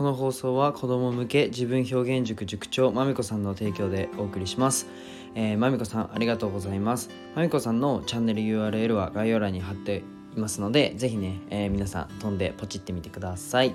この放送は子供向け自分表現塾塾長まみこさんの提供でお送りします。えー、まみこさんありがとうございます。まみこさんのチャンネル URL は概要欄に貼っていますのでぜひね、えー、皆さん飛んでポチってみてください、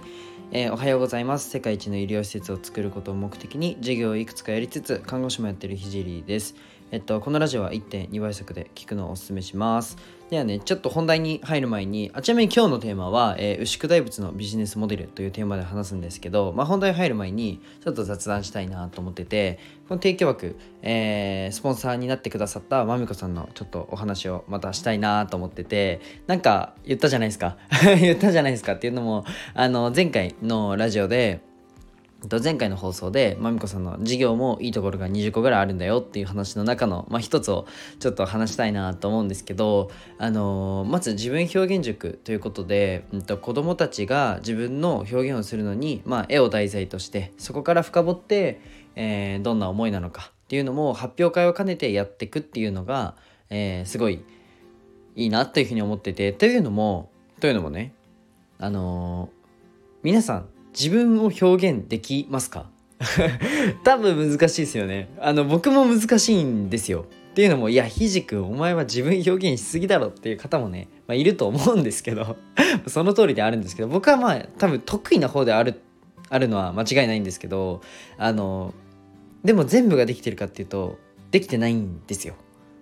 えー、おはようございます。世界一の医療施設を作ることを目的に授業をいくつかやりつつ看護師もやってるひじりです。えっと、このラジオは1.2倍速で聞くのをおすすめします。ではね、ちょっと本題に入る前に、あちなみに今日のテーマは、えー、牛久大仏のビジネスモデルというテーマで話すんですけど、まあ、本題入る前にちょっと雑談したいなと思ってて、この提供枠、えー、スポンサーになってくださったまみこさんのちょっとお話をまたしたいなと思ってて、なんか言ったじゃないですか。言ったじゃないですかっていうのも、あの、前回のラジオで、前回の放送でまみこさんの授業もいいところが20個ぐらいあるんだよっていう話の中の、まあ、一つをちょっと話したいなと思うんですけど、あのー、まず自分表現塾ということで、うん、と子どもたちが自分の表現をするのに、まあ、絵を題材としてそこから深掘って、えー、どんな思いなのかっていうのも発表会を兼ねてやっていくっていうのが、えー、すごいいいなというふうに思っててというのもというのもねあの皆さん自分を表現できますか？多分難しいですよね。あの僕も難しいんですよ。っていうのもいやひじくんお前は自分表現しすぎだろっていう方もね、まあ、いると思うんですけど その通りであるんですけど僕はまあ多分得意な方であるあるのは間違いないんですけどあのでも全部ができてるかっていうとできてないんですよ。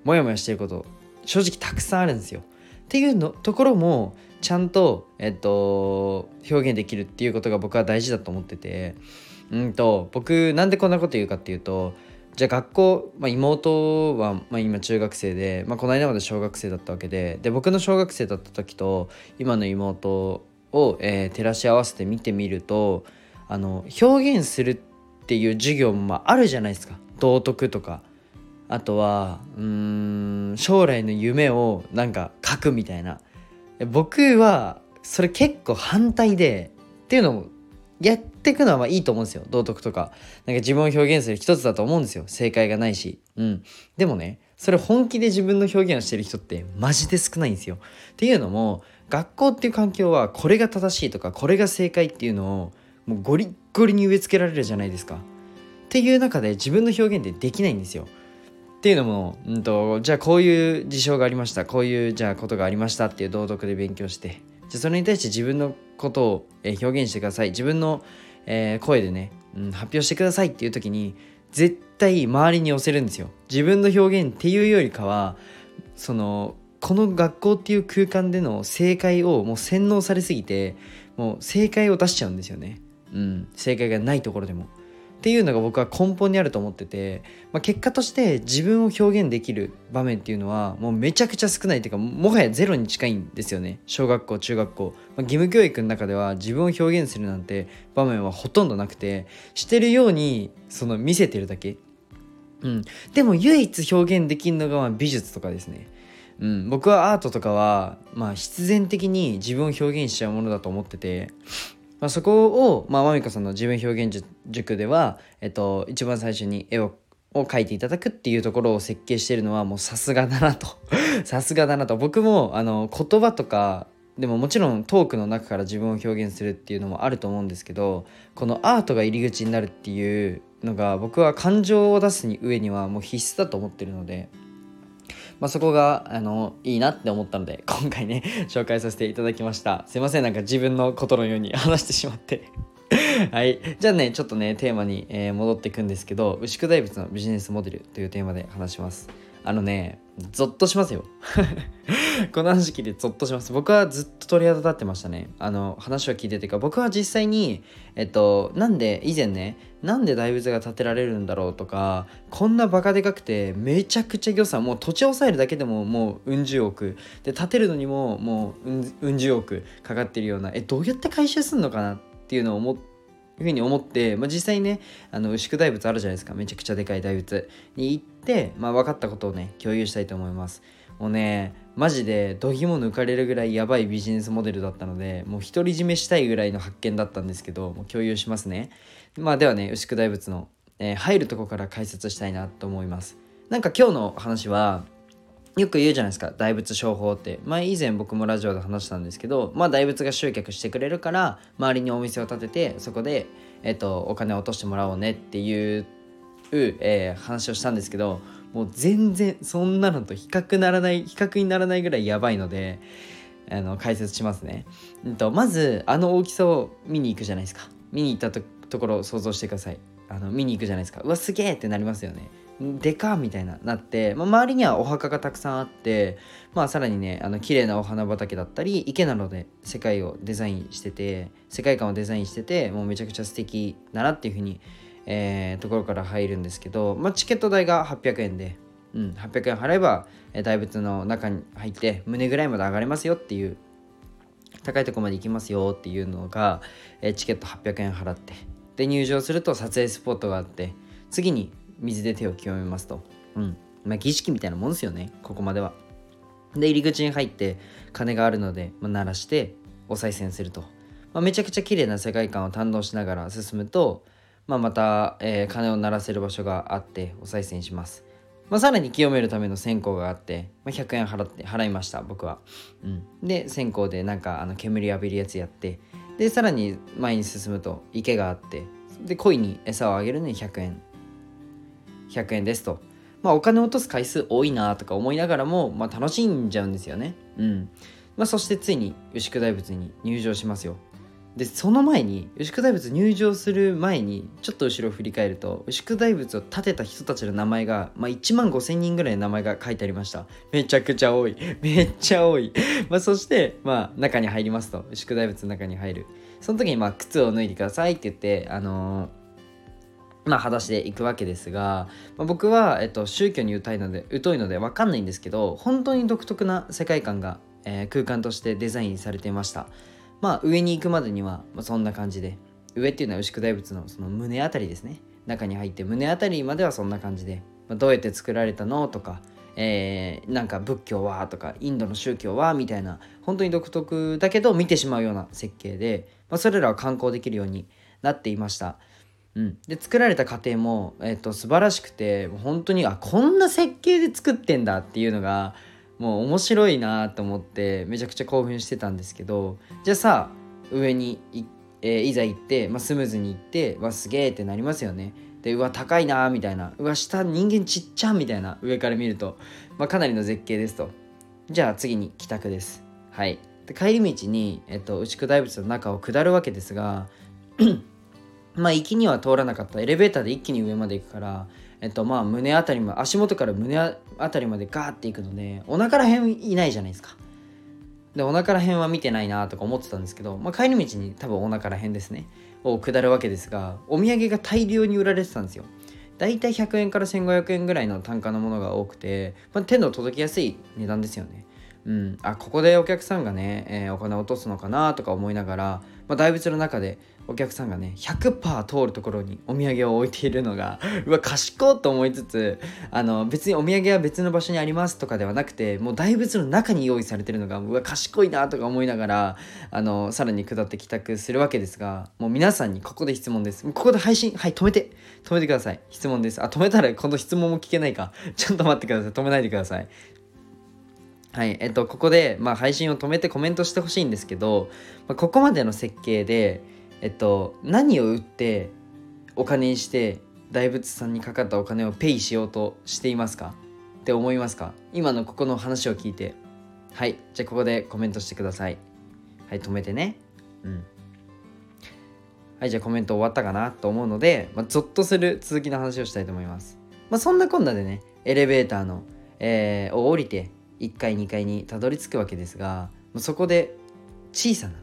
もやもやしてること正直たくさんあるんですよ。っていうのところもちゃんと、えっと、表現できるっていうことが僕は大事だと思ってて。うんと僕なんでこんなこと言うかっていうとじゃあ学校、まあ、妹は、まあ、今中学生で、まあ、この間まで小学生だったわけでで僕の小学生だった時と今の妹を、えー、照らし合わせて見てみるとあの表現するっていう授業も、まあ、るじゃないですか。道徳とか。あとはうん将来の夢をなんか書くみたいな。僕はそれ結構反対でっていうのもやっていくのはまあいいと思うんですよ。道徳とか。なんか自分を表現する一つだと思うんですよ。正解がないし。うん。でもねそれ本気で自分の表現をしてる人ってマジで少ないんですよ。っていうのも学校っていう環境はこれが正しいとかこれが正解っていうのをもうゴリッゴリに植え付けられるじゃないですか。っていう中で自分の表現ってできないんですよ。っていうのも、うんと、じゃあこういう事象がありました。こういうじゃあことがありましたっていう道徳で勉強して。じゃそれに対して自分のことを、え表現してください。自分の、えー、声でね、うん、発表してくださいっていう時に絶対周りに寄せるんですよ。自分の表現っていうよりかはそのこの学校っていう空間での正解をもう洗脳されすぎてもう正解を出しちゃうんですよね。うん。正解がないところでも。っていうのが僕は根本にあると思ってて、まあ、結果として自分を表現できる場面っていうのはもうめちゃくちゃ少ないっていうかもはやゼロに近いんですよね。小学校中学校、まあ、義務教育の中では自分を表現するなんて場面はほとんどなくてしてるようにその見せてるだけ。うん、でも唯一表現できるのが美術とかですね、うん、僕はアートとかは、まあ、必然的に自分を表現しちゃうものだと思ってて。まあ、そこを、まあ、まみこさんの自分表現塾では、えっと、一番最初に絵をを描いていただくっていうところを設計してるのはもうさすがだなと。さすがだなと。僕もあの言葉とかでももちろんトークの中から自分を表現するっていうのもあると思うんですけどこのアートが入り口になるっていうのが僕は感情を出すに上にはもう必須だと思ってるのでまあ、そこがあのいいなって思ったので 今回ね紹介させていただきました。すいませんなんか自分のことのように話してしまって。はい。じゃあねちょっとねテーマに、えー、戻っていくんですけど牛久大仏のビジネスモデルというテーマで話します。あのねゾッとしますよ。この話聞いてゾッとします。僕はずっと鳥肌立ってましたね。あの話を聞いててか僕は実際にえっとなんで以前ねなんで大仏が建てられるんだろうとかこんなバカでかくてめちゃくちゃ予算もう土地を抑えるだけでももううん十億。で建てるのにももううん十億かかってるようなえどうやって回収すんのかなっていうのを思っていうふうに思って、まあ、実際ねあの牛久大仏あるじゃないですか。めちゃくちゃでかい大仏。に行って、まあ、分かったことをね共有したいと思います。もうねマジで度肝抜かれるぐらいやばいビジネスモデルだったのでもう独り占めしたいぐらいの発見だったんですけどもう共有しますね。まあではね牛久大仏の、えー、入るとこから解説したいなと思います。なんか今日の話はよく言うじゃないですか大仏商法って。前以前僕もラジオで話したんですけどまあ大仏が集客してくれるから周りにお店を建ててそこで、えっと、お金を落としてもらおうねっていう、えー、話をしたんですけどもう全然そんなのと比較ならない比較にならないぐらいやばいのであの解説しますね、えっと、まずあの大きさを見に行くじゃないですか。見に行ったところを想像してください。あの見に行くじゃないですか。うわすげえってなりますよね。でかみたいななって、まあ、周りにはお墓がたくさんあって、まあ、さらにねあの綺麗なお花畑だったり池などで世界をデザインしてて世界観をデザインしててもうめちゃくちゃ素敵だなっていうふうに、えー、ところから入るんですけど、まあ、チケット代が800円で、うん、800円払えば、え、大仏の中に入って胸ぐらいまで上がれますよっていう高いとこまで行きますよっていうのが、えー、チケット800円払ってで入場すると撮影スポットがあって次に水で手を清めますと。うん。まあ、儀式みたいなもんですよね、ここまでは。で、入り口に入って鐘があるので、まあ、鳴らしてお賽銭すると。まあ、めちゃくちゃ綺麗な世界観を堪能しながら進むと、まあ、また、えー、鐘を鳴らせる場所があってお賽銭します。まあ、さらに清めるための線香があって、まあ、100円払って払いました僕は、うん、で線香でなんかあの煙浴びるやつやってでさらに前に進むと池があってで鯉に餌をあげるのに100円100円ですと。まあお金を落とす回数多いなとか思いながらも、まあ楽しんじゃうんですよね。うん。まあそしてついに牛久大仏に入場しますよ。で、その前に、牛久大仏入場する前に、ちょっと後ろを振り返ると、牛久大仏を建てた人たちの名前が、まあ1万5千人ぐらいの名前が書いてありました。めちゃくちゃ多い。めっちゃ多い。まあそして、まあ中に入りますと、牛久大仏の中に入る。その時にまあ靴を脱いでくださいって言って、あのーまあ、裸足で行くわけですが、まあ、僕は、えっと、宗教に疎いので疎いので分かんないんですけど本当に独特な世界観が、えー、空間としてデザインされていました。まあ上に行くまでには、まあ、そんな感じで上っていうのは牛久大仏のその胸あたりですね。中に入って胸あたりまではそんな感じで、まあ、どうやって作られたのとかえー、なんか仏教はとかインドの宗教はみたいな本当に独特だけど見てしまうような設計で、まあ、それらは観光できるようになっていました。うん、で作られた過程も、えーと、素晴らしくて本当にあこんな設計で作ってんだっていうのがもう面白いなと思ってめちゃくちゃ興奮してたんですけどじゃあさ上にい,、えー、いざ行って、まあ、スムーズに行ってわすげえってなりますよね。でうわ高いなみたいな。うわ下人間ちっちゃみたいな。上から見ると、まあ、かなりの絶景ですと。じゃあ次に帰宅です。はい。で帰り道に、えっと、牛久大仏の中を下るわけですがまあ行きには通らなかった。エレベーターで一気に上まで行くからえっとまあ胸あたりま足元から胸あたりまでガーって行くのでお腹らへんいないじゃないですか。でお腹らへんは見てないなとか思ってたんですけど、まあ、帰り道に多分お腹らへんですね。を下るわけですがお土産が大量に売られてたんですよ。だいたい100円から1500円ぐらいの単価のものが多くて、まあ、手の届きやすい値段ですよね。うん、あここでお客さんがね、えー、お金落とすのかなとか思いながら、まあ、大仏の中でお客さんがね100%通るところにお土産を置いているのが うわ賢いと思いつつあの別にお土産は別の場所にありますとかではなくてもう大仏の中に用意されてるのがうわ賢いなとか思いながらあのさらに下って帰宅するわけですがもう皆さんにここで質問です。ここで配信はい止めて。止めてください。質問です。あ止めたらこの質問も聞けないか。ちょっと待ってください。止めないでください。はい、えっと、ここで、まあ、配信を止めてコメントしてほしいんですけど、まあ、ここまでの設計で、えっと、何を売ってお金にして大仏さんにかかったお金をペイしようとしていますか？って思いますか？今のここの話を聞いて。はい、じゃあここでコメントしてください。はい、止めてね。うん。はい、じゃあコメント終わったかなと思うので、まあ、ゾッとする続きの話をしたいと思います。まあ、そんなこんなでね、エレベーターの、えー、を降りて、1階2階にたどり着くわけですがそこで小さな、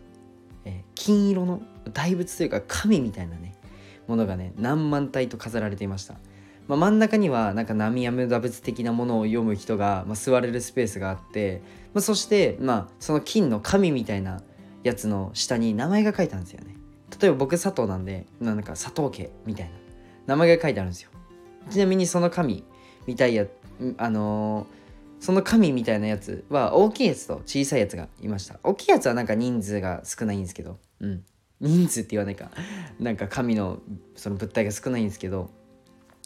金色の大仏というか神みたいなねものがね何万体と飾られていました、まあ、真ん中にはなんか波やむ打仏的なものを読む人が、まあ、座れるスペースがあって、まあ、そして、まあ、その金の神みたいなやつの下に名前が書いてあるんですよね。例えば僕佐藤なんでなんか佐藤家みたいな名前が書いてあるんですよ。ちなみにその神みたいやあのーその神みたいなやつは大きいやつと小さいやつがいました。大きいやつはなんか人数が少ないんですけど。うん。人数って言わないか。なんか神のその物体が少ないんですけど。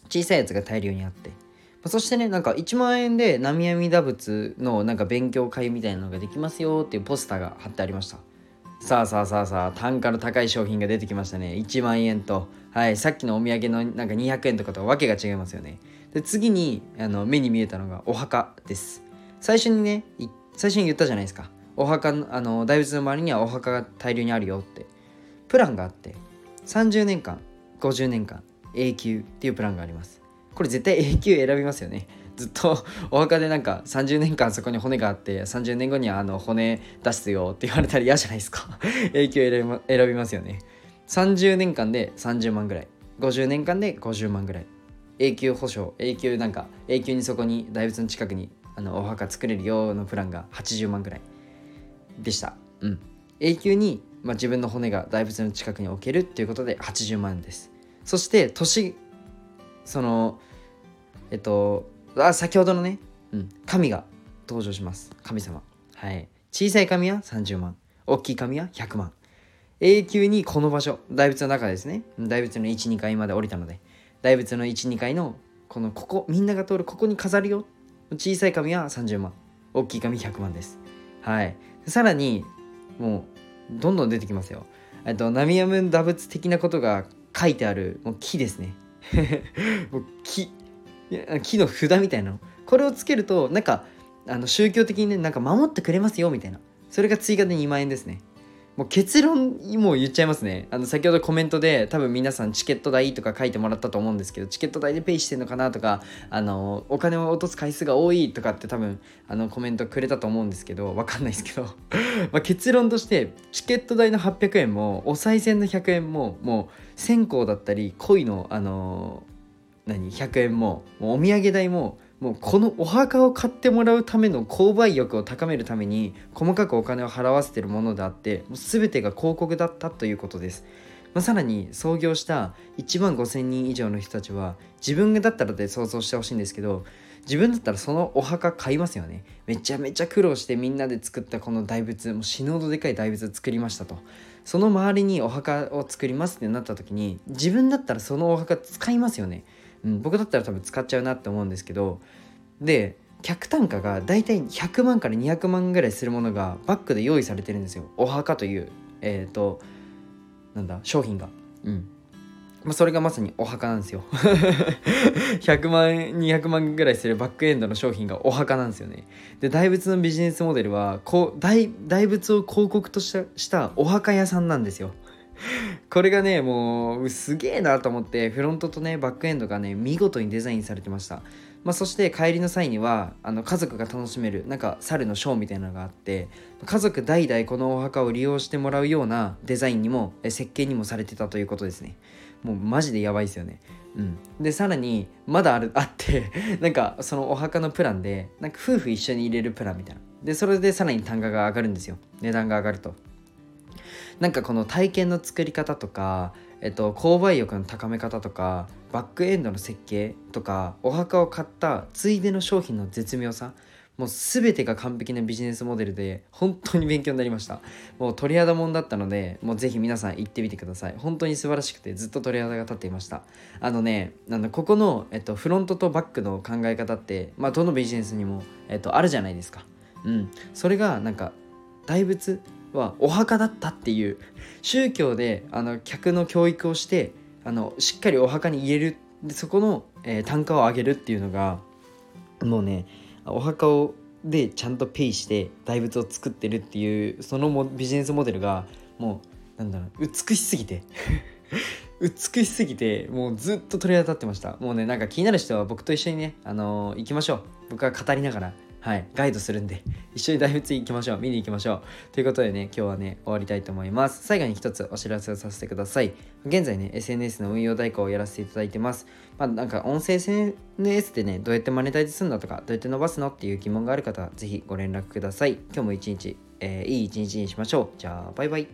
小さいやつが大量にあって。そしてねなんか1万円で浪阿弥陀仏のなんか勉強会みたいなのができますよっていうポスターが貼ってありました。さあさあさあさあ単価の高い商品が出てきましたね。1万円と。はいさっきのお土産のなんか200円とかとわけが違いますよね。で次にあの目に見えたのがお墓です。最初にね最初に言ったじゃないですか。お墓のあの大仏の周りにはお墓が大量にあるよって。プランがあって。30年間50年間永久っていうプランがあります。これ絶対永久選びますよね。ずっとお墓でなんか30年間そこに骨があって30年後にはあの骨出すよって言われたら嫌じゃないですか。永久選び,、ま、選びますよね。30年間で30万ぐらい。50年間で50万ぐらい。永久保証。永久なんか永久にそこに大仏の近くにあのお墓作れるよのプランが80万ぐらいでした。うん。永久に、まあ、自分の骨が大仏の近くに置けるっていうことで80万です。そして年そのえっとあ先ほどのね、うん、神が登場します。神様。はい。小さい神は30万。大きい神は100万。永久にこの場所。大仏の中ですね。大仏の12階まで降りたので。大仏の12階のこのここみんなが通るここに飾るよ。小さい紙は30万。大きい紙100万です。はい。さらにもうどんどん出てきますよ。えっとナミヤムン打仏的なことが書いてあるもう木ですね。もう木木の札みたいなの。これをつけるとなんかあの宗教的にねなんか守ってくれますよみたいな。それが追加で2万円ですね。もう結論もう言っちゃいますね。あの先ほどコメントで多分皆さんチケット代とか書いてもらったと思うんですけどチケット代でペイしてんのかなとかあのお金を落とす回数が多いとかって多分あのコメントくれたと思うんですけどわかんないですけど。ま結論としてチケット代の800円もお賽銭の100円ももう線香だったり恋のあの何？100円ももうお土産代ももうこのお墓を買ってもらうための購買欲を高めるために細かくお金を払わせてるものであってもう全てが広告だったということです、まあ、さらに創業した1万5000人以上の人たちは自分だったらで想像してほしいんですけど自分だったらそのお墓買いますよね。めちゃめちゃ苦労してみんなで作ったこの大仏もう死ぬほどでかい大仏作りましたと。その周りにお墓を作りますってなった時に自分だったらそのお墓使いますよね。うん、僕だったら多分使っちゃうなって思うんですけどで客単価がだいたい100万から200万ぐらいするものがバックで用意されてるんですよ。お墓というえっ、ー、となんだ商品が。うん。まあ、それがまさにお墓なんですよ。100万200万ぐらいするバックエンドの商品がお墓なんですよね。で大仏のビジネスモデルはこう大大仏を広告としたしたお墓屋さんなんですよ。これがねもうすげえなと思ってフロントとねバックエンドがね見事にデザインされてました。まあ、そして帰りの際にはあの家族が楽しめるなんか猿のショーみたいなのがあって家族代々このお墓を利用してもらうようなデザインにも設計にもされてたということですね。もうマジでやばいですよね。うん、でさらにまだある あってなんかそのお墓のプランでなんか夫婦一緒に入れるプランみたいな。でそれでさらに単価が上がるんですよ。値段が上がると。なんかこの体験の作り方とか、えっと、購買欲の高め方とかバックエンドの設計とかお墓を買ったついでの商品の絶妙さもう全てが完璧なビジネスモデルで本当に勉強になりました。もう鳥肌もんだったのでもうぜひ皆さん行ってみてください。本当に素晴らしくてずっと鳥肌が立っていました。あのねあのここの、えっと、フロントとバックの考え方ってまあどのビジネスにも、えっと、あるじゃないですか。うん。それがなんか大仏はお墓だったっていう宗教であの客の教育をしてあのしっかりお墓に入れるでそこの、えー、単価を上げるっていうのがもうねお墓をでちゃんとペイして大仏を作ってるっていうそのもビジネスモデルがもうなんだろう美しすぎて 美しすぎてもうずっと鳥肌立ってました。もうねなんか気になる人は僕と一緒にねあのー、行きましょう。僕は語りながら。はい、ガイドするんで、一緒に大仏行きましょう。見に行きましょう。ということでね、今日はね、終わりたいと思います。最後に一つお知らせをさせてください。現在ね、SNS の運用代行をやらせていただいてます。まあ、なんか音声 SNS でね、どうやってマネタイズするのとか、どうやって伸ばすのっていう疑問がある方は、ぜひご連絡ください。今日も一日、えー、いい一日にしましょう。じゃあ、バイバイ。